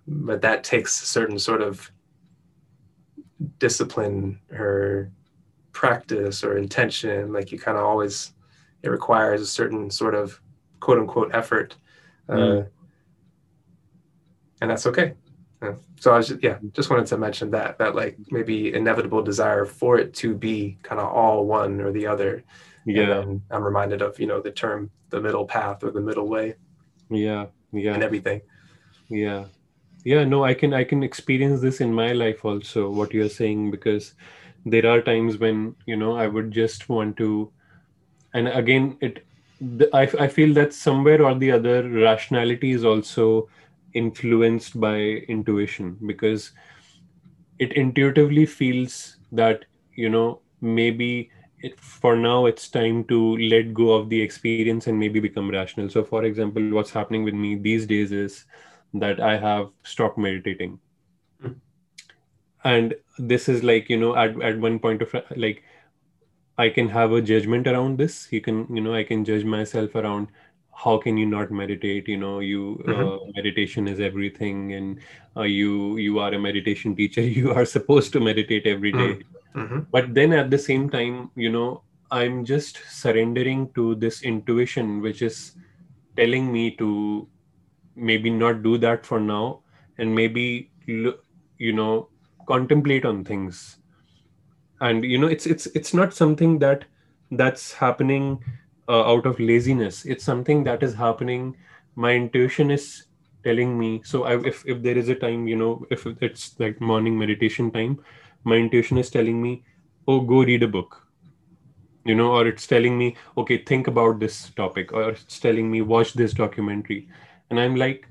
but that takes a certain sort of discipline or practice or intention like you kind of always it requires a certain sort of quote unquote effort uh, Mm. and that's okay. So i was just, yeah just wanted to mention that that like maybe inevitable desire for it to be kind of all one or the other. Yeah. Then i'm reminded of you know the term the middle path or the middle way. Yeah yeah. And everything. Yeah. Yeah no i can i can experience this in my life also what you're saying because there are times when you know i would just want to and again it I, I feel that somewhere or the other rationality is also influenced by intuition because it intuitively feels that you know maybe it, for now it's time to let go of the experience and maybe become rational so for example what's happening with me these days is that i have stopped meditating Mm. and this is like you know at, at one point of like i can have a judgment around this. You can you know i can judge myself around how can you not meditate? You know you uh, meditation is everything and uh, you you are a meditation teacher. You are supposed to meditate every day. Hmm but then at the same time you know i'm just surrendering to this intuition which is telling me to maybe not do that for now and maybe you know contemplate on things and you know it's it's it's not something that that's happening uh, out of laziness. It's something that is happening. My intuition is telling me. So I, if if there is a time you know if it's like morning meditation time my intuition is telling me oh go read a book. You know or it's telling me okay think about this topic or it's telling me watch this documentary. And i'm like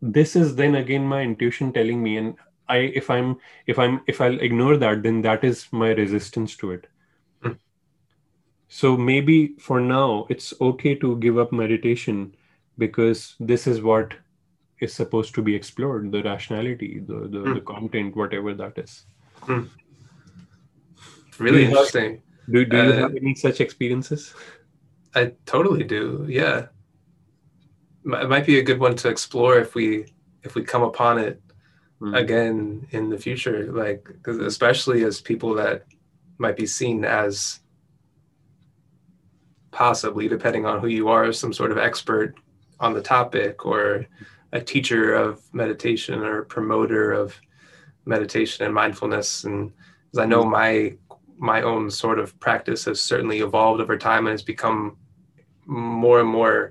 this is then again my intuition telling me and i if i'm if i'm if i'll ignore that then that is my resistance to it Hmm. so maybe for now it's okay to give up meditation because this is what is supposed to be explored the rationality the the, Hmm. the content whatever that is really you have- interesting do, do you Uh, have any such experiences I totally do. Yeah, it might be a good one to explore if we if we come upon it Mm. again in the future. Like, especially as people that might be seen as possibly, depending on who you are, some sort of expert on the topic or a teacher of meditation or promoter of meditation and mindfulness. And 'cause I know my my own sort of practice has certainly evolved over time and has become more and more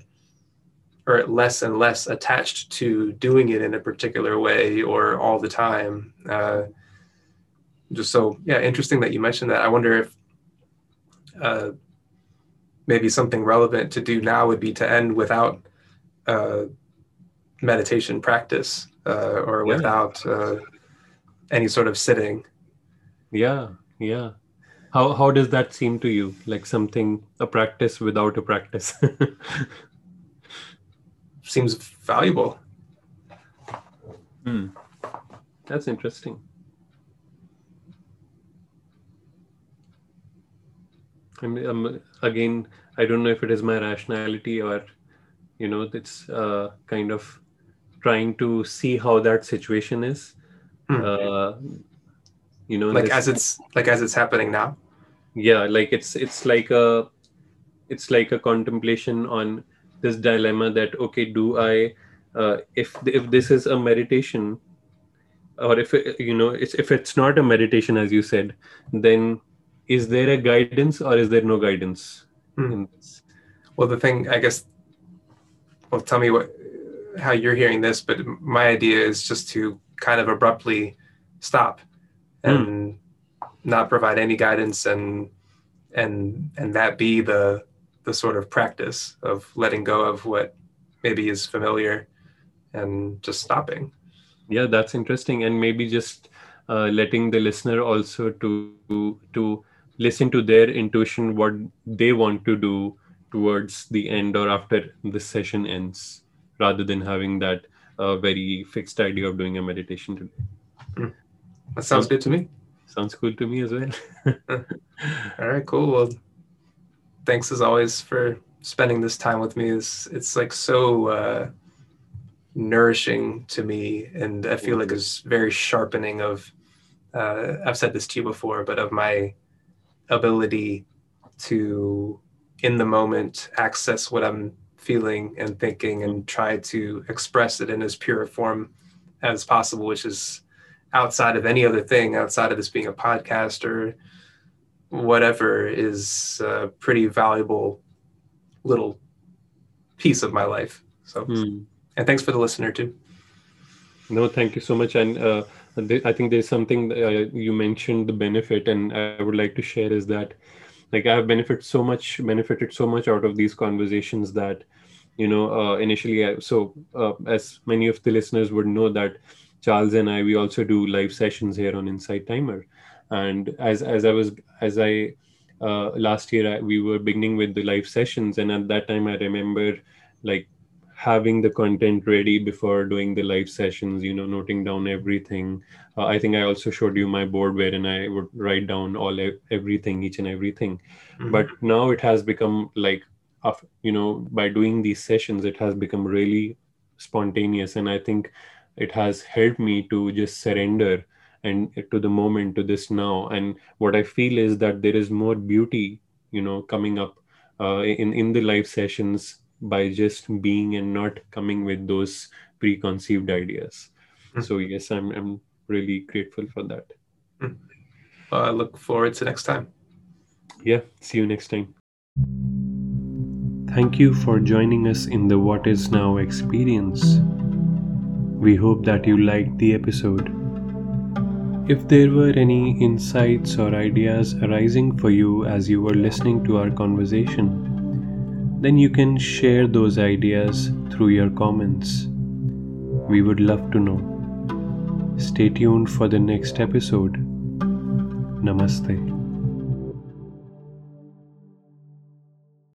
or less and less attached to doing it in a particular way or all the time. Uh, just so, yeah, interesting that you mentioned that. I wonder if uh, maybe something relevant to do now would be to end without uh, meditation practice uh, or Yeah. without uh, any sort of sitting. Yeah, yeah. How how does that seem to you? Like something a practice without a practice. Seems valuable. Hmm. That's interesting. I mean, um, again, I don't know if it is my rationality or, you know, it's uh, kind of trying to see how that situation is. Hmm. Uh, you know, Like as it's like as it's happening now. yeah like it's it's like a it's like a contemplation on this dilemma that okay do i uh, if if this is a meditation or if it, you know it's, if it's not a meditation as you said then is there a guidance or is there no guidance Hmm. in this Well, the thing, I guess, well, tell me what, how you're hearing this, but my idea is just to kind of abruptly stop and not provide any guidance and, and, and that be the, the sort of practice of letting go of what maybe is familiar and just stopping. yeah that's interesting and maybe just uh, letting the listener also to to listen to their intuition what they want to do towards the end or after the session ends rather than having that uh, very fixed idea of doing a meditation today That sounds good to me. sounds cool to me as well All right, cool. Well, thanks as always for spending this time with me. It's it's like so uh, nourishing to me, and I feel like it's very sharpening of. Uh, I've said this to you before, but of my ability to, in the moment, access what I'm feeling and thinking, and try to express it in as pure a form as possible, which is outside of any other thing, outside of this being a podcast or whatever is a pretty valuable little piece of my life. So, Hmm. and thanks for the listener too. No, thank you so much. And uh, th- I think there's something uh, you mentioned the benefit, and I would like to share is that, like, I have benefited so much, benefited so much out of these conversations that, you know, uh, initially, I, so uh, as many of the listeners would know that Charles and I, we also do live sessions here on Insight Timer, and as as I was as I uh, last year I, we were beginning with the live sessions, and at that time I remember like having the content ready before doing the live sessions you know noting down everything. Uh, i think i also showed you my board wherein i would write down all everything each and everything. Mhm. but now it has become like you know by doing these sessions it has become really spontaneous. And i think it has helped me to just surrender and to the moment to this now. And what i feel is that there is more beauty you know coming up uh, in in the live sessions by just being and not coming with those preconceived ideas. Mm. so yes i'm i'm really grateful for that. Uh, I look forward to next time. yeah see you next time. Thank you for joining us in the what is now experience. We hope that you liked the episode if there were any insights or ideas arising for you as you were listening to our conversation then you can share those ideas through your comments. We would love to know. Stay tuned for the next episode. Namaste